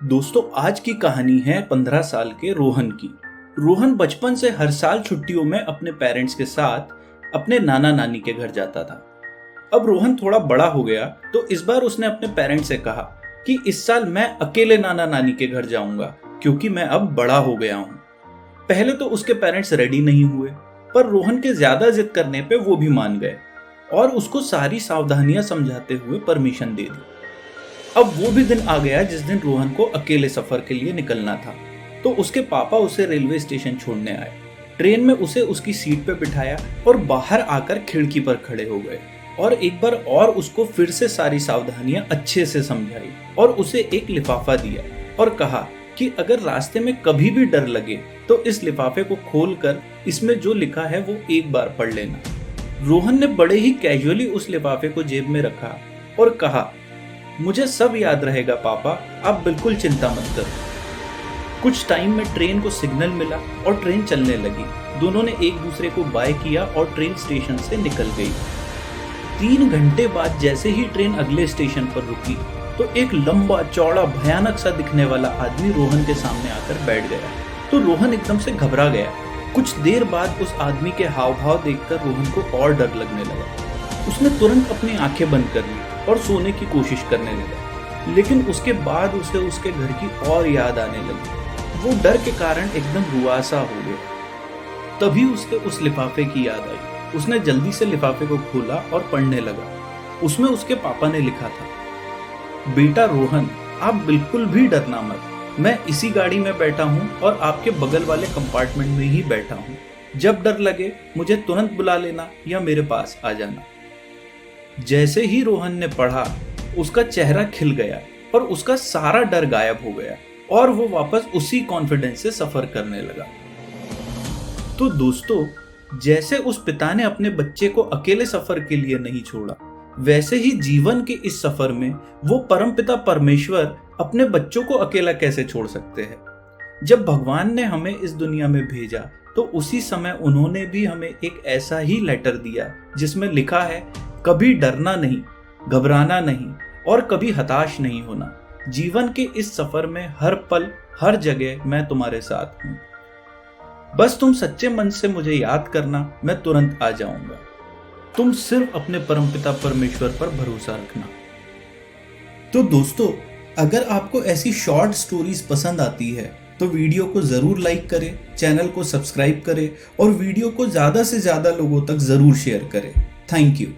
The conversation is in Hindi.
दोस्तों, आज की कहानी है पंद्रह साल के रोहन की। रोहन बचपन से हर साल छुट्टियों में अपने पेरेंट्स के साथ अपने नाना नानी के घर जाता था। अब रोहन थोड़ा बड़ा हो गया तो इस बार उसने अपने पेरेंट्स से कहा कि इस साल मैं अकेले नाना नानी के घर जाऊँगा, क्योंकि मैं अब बड़ा हो गया हूँ। पहले तो उसके पेरेंट्स रेडी नहीं हुए, पर रोहन के ज़्यादा जिद करने पे वो भी मान गए और उसको सारी सावधानियाँ समझाते हुए परमिशन दे दी। अब वो भी दिन आ गया जिस दिन रोहन को अकेले सफ़र के लिए निकलना था। तो उसके पापा उसे रेलवे स्टेशन छोड़ने आए। ट्रेन में उसे उसकी सीट पे बिठाया और बाहर आकर खिड़की पर खड़े हो गए। और एक बार और उसको फिर से सारी सावधानियाँ अच्छे से समझाई और उसे एक लिफाफा दिया और कहा कि अगर रास्ते में कभी भी डर लगे तो इस लिफाफे को खोलकर इसमें जो लिखा है वो एक बार पढ़ लेना। रोहन ने बड़े ही कैजुअली उस लिफाफे को जेब में रखा और कहा मुझे सब याद रहेगा, पापा। आप बिल्कुल चिंता मत करो। कुछ टाइम में ट्रेन को सिग्नल मिला और ट्रेन चलने लगी। दोनों ने एक दूसरे को बाय किया और ट्रेन स्टेशन से निकल गई। तीन घंटे बाद जैसे ही ट्रेन अगले स्टेशन पर रुकी तो एक लंबा, चौड़ा, भयानक सा दिखने वाला आदमी रोहन के सामने आकर बैठ गया। तो रोहन एकदम से घबरा गया। कुछ देर बाद उस आदमी के हाव भाव देखकर रोहन को और डर लगने लगा। उसने तुरंत अपनी आँखें बंद कर ली। और सोने की कोशिश करने लगा। लेकिन उसके बाद उसे उसके घर की और याद आने लगी। वो डर के कारण एकदम रुआसा हो गया। तभी उसके उस लिफाफे की याद आई। उसने जल्दी से लिफाफे को खोला और पढ़ने लगा। उसमें उसके पापा ने लिखा था, बेटा रोहन, आप बिल्कुल भी डरना मत। मैं इसी गाड़ी में बैठा हूँ और आपके बगल वाले कंपार्टमेंट में ही बैठा हूँ। जब डर लगे, मुझे तुरंत बुला लेना या मेरे पास आ जाना। जैसे ही रोहन ने पढ़ा, उसका चेहरा खिल गया और उसका सारा डर गायब हो गया और वो वापस उसी कॉन्फिडेंस से सफ़र करने लगा। तो दोस्तों, जैसे उस पिता ने अपने बच्चे को अकेले सफ़र के लिए नहीं छोड़ा, वैसे ही जीवन के इस सफ़र में वो परमपिता परमेश्वर अपने बच्चों को अकेला कैसे छोड़ सकते हैं? जब भगवान ने हमें इस दुनिया में भेजा तो उसी समय उन्होंने भी हमें एक ऐसा ही लेटर दिया, जिसमें लिखा है कभी डरना नहीं, घबराना नहीं और कभी हताश नहीं होना। जीवन के इस सफ़र में हर पल, हर जगह मैं तुम्हारे साथ हूँ। बस तुम सच्चे मन से मुझे याद करना, मैं तुरंत आ जाऊँगा। तुम सिर्फ़ अपने परमपिता परमेश्वर पर भरोसा रखना। तो दोस्तों, अगर आपको ऐसी शॉर्ट स्टोरीज पसंद आती है तो वीडियो को ज़रूर लाइक करें चैनल को सब्सक्राइब करें और वीडियो को ज़्यादा से ज़्यादा लोगों तक ज़रूर शेयर करें। Thank you